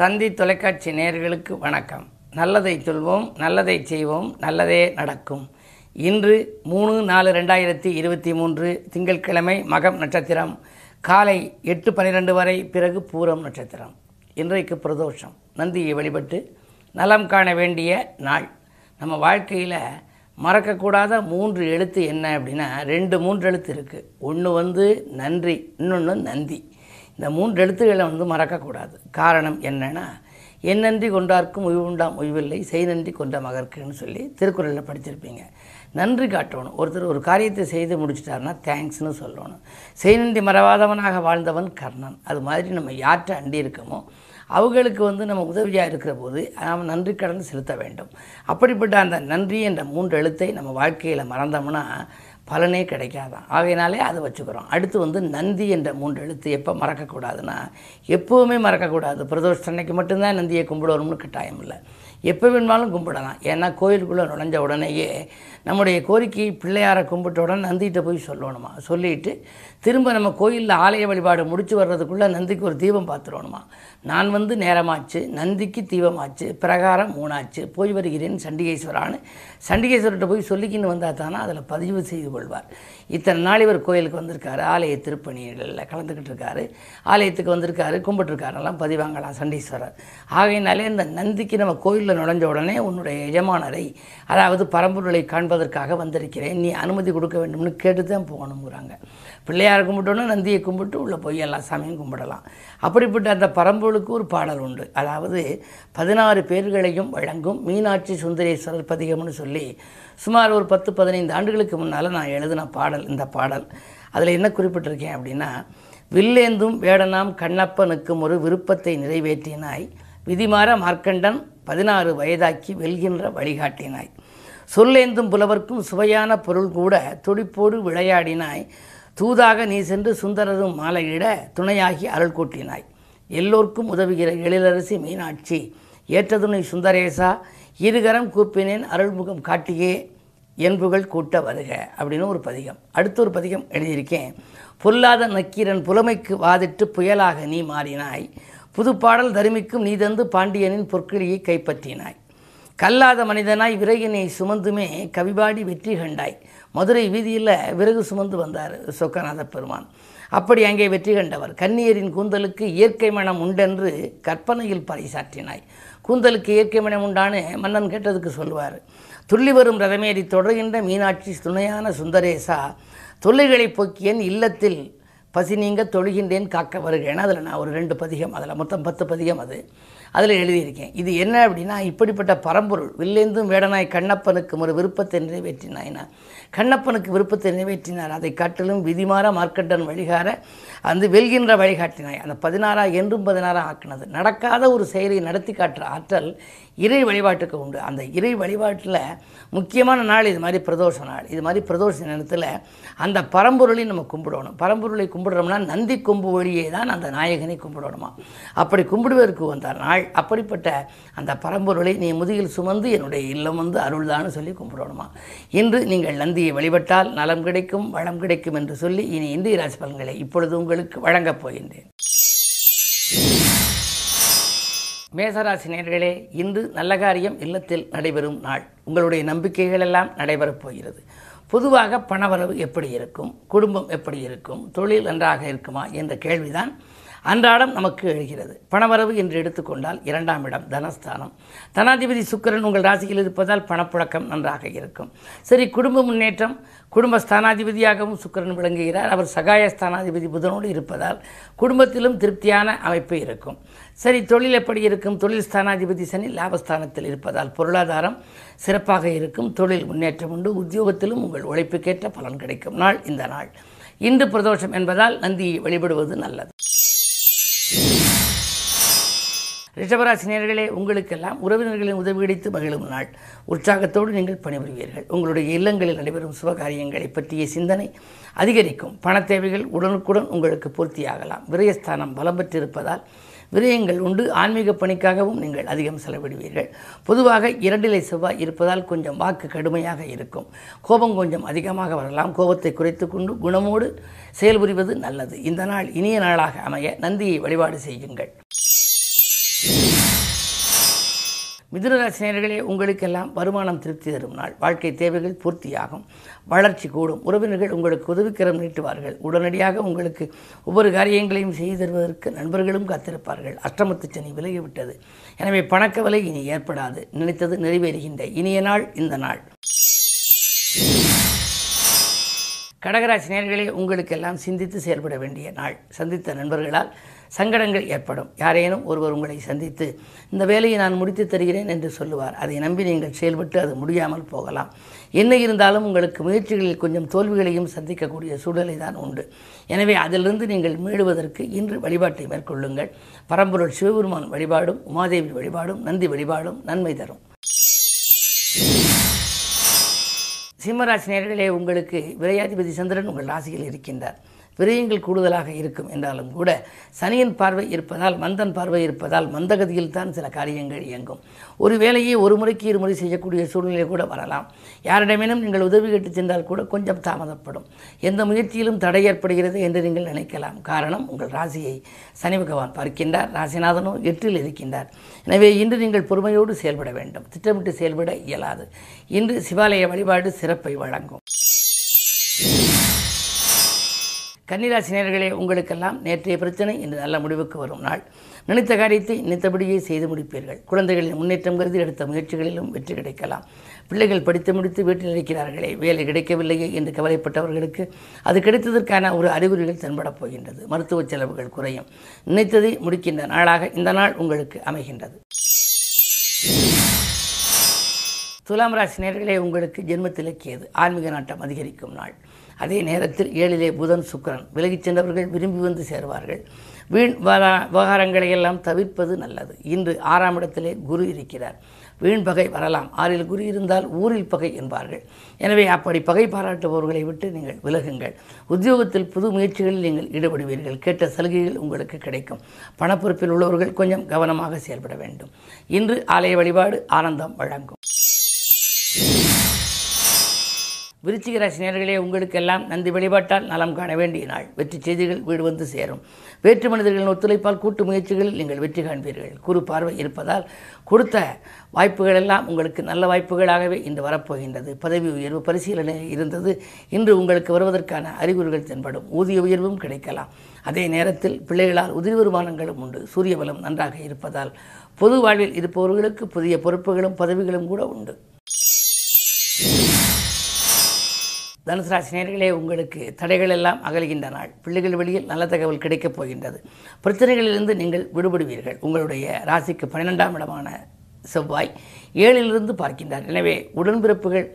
தந்தி தொலைக்காட்சி நேயர்களுக்கு வணக்கம். நல்லதை சொல்வோம் நல்லதை செய்வோம் நல்லதே நடக்கும். இன்று மூணு நாலு ரெண்டாயிரத்தி இருபத்தி மூன்று திங்கட்கிழமை மகம் நட்சத்திரம். காலை எட்டு பன்னிரெண்டு வரை பிறகு பூரம் நட்சத்திரம். இன்றைக்கு பிரதோஷம். நந்தியை வழிபட்டு நலம் காண வேண்டிய நாள். நம்ம வாழ்க்கையில் மறக்கக்கூடாத மூன்று எழுத்து என்ன அப்படின்னா ரெண்டு மூன்று எழுத்து இருக்குது ஒன்று வந்து நன்றி இன்னொன்று நந்தி. இந்த மூன்று எழுத்துக்களை வந்து மறக்கக்கூடாது. காரணம் என்னென்னா என் நன்றி கொண்டார்க்கும் உய்வுண்டாம் உய்வில்லை செய் நன்றி கொண்ட மகர்க்குன்னு சொல்லி திருக்குறளில் படிச்சிருப்பீங்க. நன்றி காட்டணும். ஒருத்தர் ஒரு காரியத்தை செய்து முடிச்சிட்டாருன்னா தேங்க்ஸ்னு சொல்லணும். செய் நன்றி மறவாதவனாக வாழ்ந்தவன் கர்ணன். அது மாதிரி நம்ம யார்கிட்ட அண்டி இருக்கோமோ அவங்களுக்கு வந்து நம்ம உதவியாக இருக்கிற போது நாம் நன்றி கடன் செலுத்த வேண்டும். அப்படிப்பட்ட அந்த நன்றி என்ற மூன்று எழுத்தை நம்ம வாழ்க்கையில் மறந்தோம்னா பலனே கிடைக்காதான். ஆகையினாலே அதை வச்சுக்கிறோம். அடுத்து வந்து நந்தி என்ற மூன்று எழுத்து எப்போ மறக்கக்கூடாதுன்னா எப்போவுமே மறக்கக்கூடாது. பிரதோஷ அன்னைக்கு மட்டும்தான் நந்தியை கும்பிடணும்னு கட்டாயம் இல்லை. எப்போ வேணுமாலும் கும்பிடலாம். ஏன்னா கோயிலுக்குள்ளே நுழைஞ்ச உடனேயே நம்முடைய கோரிக்கையை பிள்ளையாரை கும்பிட்டவுடன் நந்திகிட்ட போய் சொல்லணுமா? சொல்லிட்டு திரும்ப நம்ம கோயிலில் ஆலய வழிபாடு முடித்து வர்றதுக்குள்ளே நந்திக்கு ஒரு தீபம் பார்த்துடணுமா நான் வந்து நேரமாச்சு நந்திக்கு தீபமாச்சு பிரகாரம் மூணாச்சு போய் வருகிறேன் சண்டிகேஸ்வரான்னு. சண்டிகேஸ்வரர்கிட்ட போய் சொல்லிக்கின்னு வந்தால் தானே அதில் பதிவு செய்து கொள்வார். இத்தனை நாள் இவர் கோயிலுக்கு வந்திருக்காரு. ஆலய திருப்பணிகளில் கலந்துக்கிட்டு இருக்காரு. ஆலயத்துக்கு வந்திருக்காரு கும்பிட்டுருக்காரெல்லாம் பதிவாங்கலாம் சண்டீஸ்வரர். ஆகையினாலே இந்த நந்திக்கு நம்ம கோயிலில் நுழைஞ்ச உடனே உன்னுடைய எஜமானரை அதாவது பரம்பொருளை காண்பதற்காக வந்திருக்கிறேன். நீ அனுமதி கொடுக்க வேண்டும்னு கேட்டு தான் போகணுங்கிறாங்க பிள்ளையார் கும்பிட்டோன்னா நந்தியை கும்பிட்டு உள்ளே போய் எல்லா சாமியும் கும்பிடலாம். அப்படிப்பட்ட அந்த பரம்பொருளுக்கு ஒரு பாடல் உண்டு. அதாவது பதினாறு பேர்களையும் வழங்கும் மீனாட்சி சுந்தரேஸ்வரர் பதிகம்னு சொல்லி சுமார் ஒரு பத்து பதினைந்து ஆண்டுகளுக்கு முன்னால் நான் எழுதின பாடல் இந்த பாடல். அதில் என்ன குறிப்பிட்டிருக்கேன் அப்படின்னா வில்லேந்தும் வேடனாம் கண்ணப்பனுக்கும் ஒரு விருப்பத்தை நிறைவேற்றினாய். விதிமாற மார்க்கண்டன் பதினாறு வயதாக்கி வெல்கின்ற வழிகாட்டினாய். சொல்லேந்தும் புலவர்க்கும் சுவையான பொருள் கூட துடிப்போடு விளையாடினாய். தூதாக நீ சென்று சுந்தரரும் மாலையிட துணையாகி அருள் கூட்டினாய். எல்லோருக்கும் உதவுகிற எழிலரசி மீனாட்சி. ஏற்றதுணை சுந்தரேசா இருகரம் கூப்பினேன் அருள்முகம் காட்டியே என்புகள் கூட்ட வருக அப்படின்னு ஒரு பதிகம். அடுத்த ஒரு பதிகம் எழுதியிருக்கேன். பொல்லாத நக்கீரன் புலமைக்கு வாதிட்டு புயலாக நீ மாறினாய். புதுப்பாடல் தருமிக்கும் நீ தந்து பாண்டியனின் பொற்கிளியை கைப்பற்றினாய். கல்லாத மனிதனாய் விறகினை சுமந்துமே கவிபாடி வெற்றி கண்டாய். மதுரை வீதியில் விறகு சுமந்து வந்தார் சொக்கநாத பெருமான். அப்படி அங்கே வெற்றி கண்டவர். கன்னியரின் கூந்தலுக்கு இயற்கை மனம் உண்டென்று கற்பனையில் பறைசாற்றினாய் கூந்தலுக்கு இயற்கை மனம் உண்டான்னு மன்னன் கேட்டதுக்கு சொல்லுவார். துள்ளி வரும் ரதமேறி தொடர்கின்ற மீனாட்சி துணையான சுந்தரேசா தொல்லைகளை போக்கியன் இல்லத்தில் பசி நீங்க தொழுகின்றேன் காக்க வருகிறேன். அதில் நான் ஒரு ரெண்டு பதிகம் அதில் மொத்தம் பத்து பதிகம் அது. அதில் எழுதியிருக்கேன். இது என்ன அப்படின்னா இப்படிப்பட்ட பரம்பொருள் வில்லேந்தும் வேடனாய் கண்ணப்பனுக்கு ஒரு விருப்பத்தை நிறைவேற்றினாய்னா கண்ணப்பனுக்கு விருப்பத்தை நிறைவேற்றினார். அதை காட்டிலும் விதிமாற மார்க்கண்டன் வழிகார அந்த வெல்கின்ற வழிகாட்டினாய். அந்த பதினாறா என்றும் பதினாறா ஆக்கினது. நடக்காத ஒரு செயலை நடத்தி காட்டுற ஆற்றல் இறை வழிபாட்டுக்கு உண்டு. அந்த இறை வழிபாட்டில் முக்கியமான நாள் இது மாதிரி பிரதோஷ நாள். இது மாதிரி பிரதோஷ நேரத்தில் அந்த பரம்பொருளையும் நம்ம கும்பிடணும். பரம்பொருளை கும்பிடுறோம்னா நந்தி கொம்பு வழியே தான் அந்த நாயகனை கும்பிடணுமா? அப்படி கும்பிடுவதற்கு வந்த நாள் அப்படிப்பட்ட அந்த பரம்பொருளை நீ முதுகில் சுமந்து என்னுடைய இல்லம் வந்து அருள்தான்னு சொல்லி கும்பிடணுமா? இன்று நீங்கள் நந்தியை வழிபட்டால் நலம் கிடைக்கும் வளம் கிடைக்கும் என்று சொல்லி இனி இந்திய ராசி பலன்களை இப்பொழுது உங்களுக்கு வழங்கப் போகின்றேன். மேசராசி நேர்களே இன்று நல்ல காரியம் இல்லத்தில் நடைபெறும் நாள். உங்களுடைய நம்பிக்கைகள் எல்லாம் நடைபெறப் போகிறது. பொதுவாக பணவரவு எப்படி இருக்கும்? குடும்பம் எப்படி இருக்கும்? தொழில் நன்றாக இருக்குமா? என்ற கேள்விதான் அன்றாடம் நமக்கு எழுகிறது. பணவரவு என்று எடுத்துக்கொண்டால் இரண்டாம் இடம் தனஸ்தானம். தனாதிபதி சுக்கரன் உங்கள் ராசியில் இருப்பதால் பணப்புழக்கம் நன்றாக இருக்கும். சரி குடும்ப முன்னேற்றம். குடும்ப ஸ்தானாதிபதியாகவும் சுக்கரன் விளங்குகிறார். அவர் சகாய ஸ்தானாதிபதி புதனோடு இருப்பதால் குடும்பத்திலும் திருப்தியான அமைப்பு இருக்கும். சரி தொழில் எப்படி இருக்கும்? தொழில் ஸ்தானாதிபதி சனி லாபஸ்தானத்தில் இருப்பதால் பொருளாதாரம் சிறப்பாக இருக்கும். தொழில் முன்னேற்றம் உண்டு. உத்தியோகத்திலும் உங்கள் உழைப்புக்கேற்ற பலன் கிடைக்கும். நாள் இந்த நாள். இன்று பிரதோஷம் என்பதால் நந்தியை வழிபடுவது நல்லது. ரிஷபராசினியர்களே உங்களுக்கெல்லாம் உறவினர்களின் உதவி கிடைத்து மகிழும் நாள். உற்சாகத்தோடு நீங்கள் பணிபுரிவீர்கள். உங்களுடைய இல்லங்களில் நடைபெறும் சுபகாரியங்களை பற்றிய சிந்தனை அதிகரிக்கும். பண தேவைகள் உடனுக்குடன் உங்களுக்கு பூர்த்தியாகலாம். விரயஸ்தானம் பலம் பெற்றிருப்பதால் விரயங்கள் உண்டு. ஆன்மீக பணிக்காகவும் நீங்கள் அதிகம் செலவிடுவீர்கள். பொதுவாக இரண்டிலை செவ்வாய் இருப்பதால் கொஞ்சம் வாக்கு கடுமையாக இருக்கும். கோபம் கொஞ்சம் அதிகமாக வரலாம். கோபத்தை குறைத்து கொண்டு குணமோடு செயல்புரிவது நல்லது. இந்த நாள் இனிய நாளாக அமைய நந்தியை வழிபாடு செய்யுங்கள். மிதுனராசினியர்களே உங்களுக்கெல்லாம் வருமானம் திருப்தி தரும் நாள். வாழ்க்கை தேவைகள் பூர்த்தியாகும். வளர்ச்சி கூடும். உறவினர்கள் உங்களுக்கு உதவிக்கரம் நீட்டுவார்கள். உடனடியாக உங்களுக்கு ஒவ்வொரு காரியங்களையும் செய்து தருவதற்கு நண்பர்களும் காத்திருப்பார்கள். அஷ்டமத்து சனி விலகிவிட்டது. எனவே பணக்கவலை இனி ஏற்படாது. நினைத்தது நிறைவேறுகின்ற இனிய நாள் இந்த நாள். கடகராசி நேர்களே உங்களுக்கெல்லாம் சிந்தித்து செயல்பட வேண்டிய நாள். சந்தித்த நண்பர்களால் சங்கடங்கள் ஏற்படும். யாரேனும் ஒருவர் உங்களை சந்தித்து இந்த வேலையை நான் முடித்து தருகிறேன் என்று சொல்லுவார். அதை நம்பி நீங்கள் செயல்பட்டு அது முடியாமல் போகலாம். என்ன இருந்தாலும் உங்களுக்கு முயற்சிகளில் கொஞ்சம் தோல்விகளையும் சந்திக்கக்கூடிய சூழலை தான் உண்டு. எனவே அதிலிருந்து நீங்கள் மீடுவதற்கு இன்று வழிபாட்டை மேற்கொள்ளுங்கள். பரம்பொருள் சிவபெருமான் வழிபாடும் உமாதேவி வழிபாடும் நந்தி வழிபாடும் நன்மை தரும். சிம்மராசி நேர்களே உங்களுக்கு விரையாதிபதி சந்திரன் உங்கள் ராசியில் இருக்கின்றார். விரயங்கள் கூடுதலாக இருக்கும் என்றாலும் கூட சனியின் பார்வை இருப்பதால் மந்தன் பார்வை இருப்பதால் மந்தகதியில் தான் சில காரியங்கள் இயங்கும். ஒரு வேலையை ஒரு முறைக்கு இருமுறை செய்யக்கூடிய சூழ்நிலை கூட வரலாம். யாரிடமேனும் நீங்கள் உதவி கேட்டு சென்றால் கூட கொஞ்சம் தாமதப்படும். எந்த முயற்சியிலும் தடை ஏற்படுகிறது என்று நீங்கள் நினைக்கலாம். காரணம் உங்கள் ராசியை சனி பகவான் பார்க்கின்றார். ராசிநாதனோ எட்டில் இருக்கின்றார். எனவே இன்று நீங்கள் பொறுமையோடு செயல்பட வேண்டும். திட்டமிட்டு செயல்பட இயலாது. இன்று சிவாலய வழிபாடு சிறப்பை வழங்கும். கன்னிராசினியர்களே உங்களுக்கெல்லாம் நேற்றைய பிரச்சனை இன்று நல்ல முடிவுக்கு வரும் நாள். நினைத்த காரியத்தை நினைத்தபடியே செய்து முடிப்பீர்கள். குழந்தைகளின் முன்னேற்றம் கருதி எடுத்த முயற்சிகளிலும் வெற்றி கிடைக்கலாம். பிள்ளைகள் படித்து முடித்து வீட்டில் இருக்கிறார்களே வேலை கிடைக்கவில்லையே என்று கவலைப்பட்டவர்களுக்கு அது கிடைத்ததற்கான ஒரு அறிகுறிகள் தென்படப் போகின்றது. மருத்துவ செலவுகள் குறையும். நினைத்ததை முடிக்கின்ற நாளாக இந்த நாள் உங்களுக்கு அமைகின்றது. துலாம் ராசி நேர்களே உங்களுக்கு ஜென்மத்திலக்கியது. ஆன்மீக நாட்டம் அதிகரிக்கும் நாள். அதே நேரத்தில் ஏழிலே புதன் சுக்கரன் விலகிச் சென்றவர்கள் விரும்பி வந்து சேர்வார்கள். வீண் விவகாரங்களை எல்லாம் தவிர்ப்பது நல்லது. இன்று ஆறாம் இடத்திலே குரு இருக்கிறார். வீண் பகை வரலாம். ஆறில் குரு இருந்தால் ஊரில் பகை என்பார்கள். எனவே அப்படி பகை பாராட்டுபவர்களை விட்டு நீங்கள் விலகுங்கள். உத்தியோகத்தில் புது முயற்சிகளில் நீங்கள் ஈடுபடுவீர்கள். கேட்ட சலுகைகள் உங்களுக்கு கிடைக்கும். பணப்பொறுப்பில் உள்ளவர்கள் கொஞ்சம் கவனமாக செயல்பட வேண்டும். இன்று ஆலய வழிபாடு ஆனந்தம் வழங்கும். விருச்சிக ராசி நேர்களே உங்களுக்கெல்லாம் நந்தி வழிபாட்டால் நலம் காண வேண்டிய நாள். வெற்றி செய்திகள் வீடு வந்து சேரும். வேற்று மனிதர்களின் ஒத்துழைப்பால் கூட்டு முயற்சிகளில் நீங்கள் வெற்றி காண்பீர்கள். குறு பார்வை இருப்பதால் கொடுத்த வாய்ப்புகள் எல்லாம் உங்களுக்கு நல்ல வாய்ப்புகளாகவே இன்று வரப்போகின்றது. பதவி உயர்வு பரிசீலனை இருந்தது. இன்று உங்களுக்கு வருவதற்கான அறிகுறிகள் தென்படும். ஊதிய உயர்வும் கிடைக்கலாம். அதே நேரத்தில் பிள்ளைகளால் உதிரி வருமானங்களும் உண்டு. சூரிய பலம் நன்றாக இருப்பதால் பொது வாழ்வில் இருப்பவர்களுக்கு புதிய பொறுப்புகளும் பதவிகளும் கூட உண்டு. தனுசு ராசி உங்களுக்கு தடைகள் எல்லாம் அகல்கின்ற நாள். பிள்ளைகள் வழியில் நல்ல தகவல் கிடைக்கப் போகின்றது. பிரச்சனைகளிலிருந்து நீங்கள் விடுபடுவீர்கள். உங்களுடைய ராசிக்கு பன்னிரெண்டாம் இடமான செவ்வாய் ஏழிலிருந்து பார்க்கின்றார். எனவே உடன்பிறப்புகள்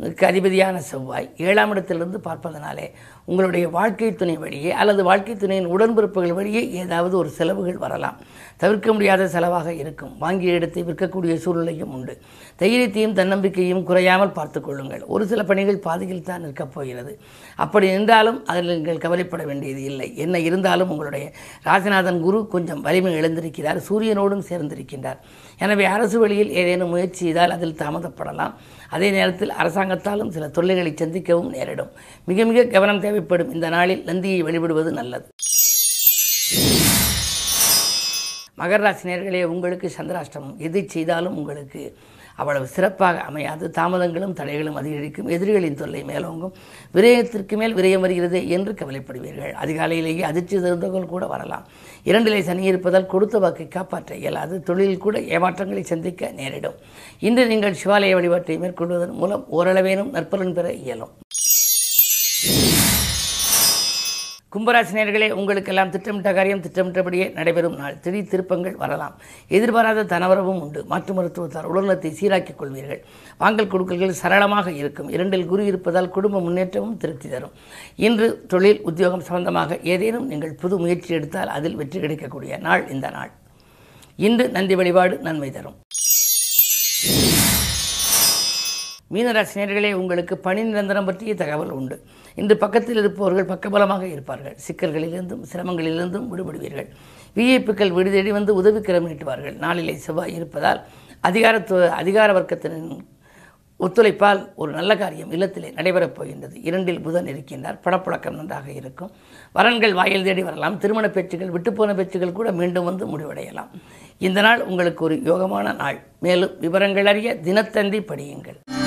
அதிபதியான செவ்வாய் ஏழாம் இடத்திலிருந்து பார்ப்பதனாலே உங்களுடைய வாழ்க்கை துணை வழியே அல்லது வாழ்க்கை துணையின் உடன்பிறப்புகள் வழியே ஏதாவது ஒரு செலவுகள் வரலாம். தவிர்க்க முடியாத செலவாக இருக்கும். வாங்கிய இடத்தை விற்கக்கூடிய சூழ்நிலையும் உண்டு. தைரியத்தையும் தன்னம்பிக்கையும் குறையாமல் பார்த்துக்கொள்ளுங்கள் ஒரு சில பணிகள் பாதியில் தான் நிற்கப் போகிறது. அப்படி நின்றாலும் அதில் நீங்கள் கவலைப்பட வேண்டியது இல்லை. என்ன இருந்தாலும் உங்களுடைய ராஜநாதன் குரு கொஞ்சம் வலிமை எழுந்திருக்கிறார் சூரியனோடும் சேர்ந்திருக்கின்றார். எனவே அரசு வழியில் ஏதேனும் முயற்சி செய்தால் அதில் தாமதப்படலாம். அதே நேரத்தில் அரசாங்கத்தாலும் சில தொல்லைகளை சந்திக்கவும் நேரிடும். மிக மிக கவனம் தேவைப்படும். இந்த நாளில் நந்தியை வழிபடுவது நல்லது. மகர ராசி உங்களுக்கு சந்திராஷ்டமம். எதை செய்தாலும் உங்களுக்கு அவ்வளவு சிறப்பாக அமையாது. தாமதங்களும் தடைகளும் அதிகரிக்கும். எதிரிகளின் தொல்லை மேலோங்கும். விரயத்திற்கு மேல் விரயம் வருகிறது என்று கவலைப்படுவீர்கள். அதிகாலையிலேயே அதிர்ச்சி தருந்தவர்கள் கூட வரலாம். இரண்டிலே சனி இருப்பதால் கொடுத்த வாக்கை காப்பாற்ற இயலாது. தொழிலில் கூட ஏமாற்றங்களை சந்திக்க நேரிடும். இன்று நீங்கள் சிவாலய வழிபாட்டை மேற்கொள்வதன் மூலம் ஓரளவேனும் நற்பலன் பெற இயலும். கும்பராசினியர்களே உங்களுக்கெல்லாம் திட்டமிட்ட காரியம் திட்டமிட்டபடியே நடைபெறும் நாள். திடீர் திருப்பங்கள் வரலாம். எதிர்பாராத தனவரவும் உண்டு. மாற்று மருத்துவத்தால் உடல்நலத்தை சீராக்கிக் கொள்வீர்கள். வாங்கல் கொடுக்கல்கள் சரளமாக இருக்கும். இரண்டில் குரு இருப்பதால் குடும்ப முன்னேற்றமும் திருப்தி தரும். இன்று தொழில் உத்தியோகம் சம்பந்தமாக ஏதேனும் நீங்கள் புது முயற்சி எடுத்தால் அதில் வெற்றி கிடைக்கக்கூடிய நாள் இந்த நாள். இன்று நந்தி வழிபாடு நன்மை தரும். மீனராசினியர்களே உங்களுக்கு பணி நிரந்தரம் பற்றிய தகவல் உண்டு. இன்று பக்கத்தில் இருப்பவர்கள் பக்கபலமாக இருப்பார்கள். சிக்கல்களிலிருந்தும் சிரமங்களிலிருந்தும் விடுபடுவீர்கள். விஐப்புக்கள் வீடு தேடி வந்து உதவி நீட்டுவார்கள். நாளிலே செவ்வாய் இருப்பதால் அதிகாரத்துவ அதிகார வர்க்கத்தினரின் ஒத்துழைப்பால் ஒரு நல்ல காரியம் இல்லத்திலே நடைபெறப் போகின்றது. இரண்டில் புதன் இருக்கின்றார். படப்புழக்கம் நன்றாக இருக்கும். வரன்கள் வாயில் தேடி வரலாம். திருமண பேச்சுகள் விட்டுப்போன பேச்சுகள் கூட மீண்டும் வந்து முடிவடையலாம். இந்த நாள் உங்களுக்கு ஒரு யோகமான நாள். மேலும் விவரங்கள் அறிய தினத்தந்தி படியுங்கள்.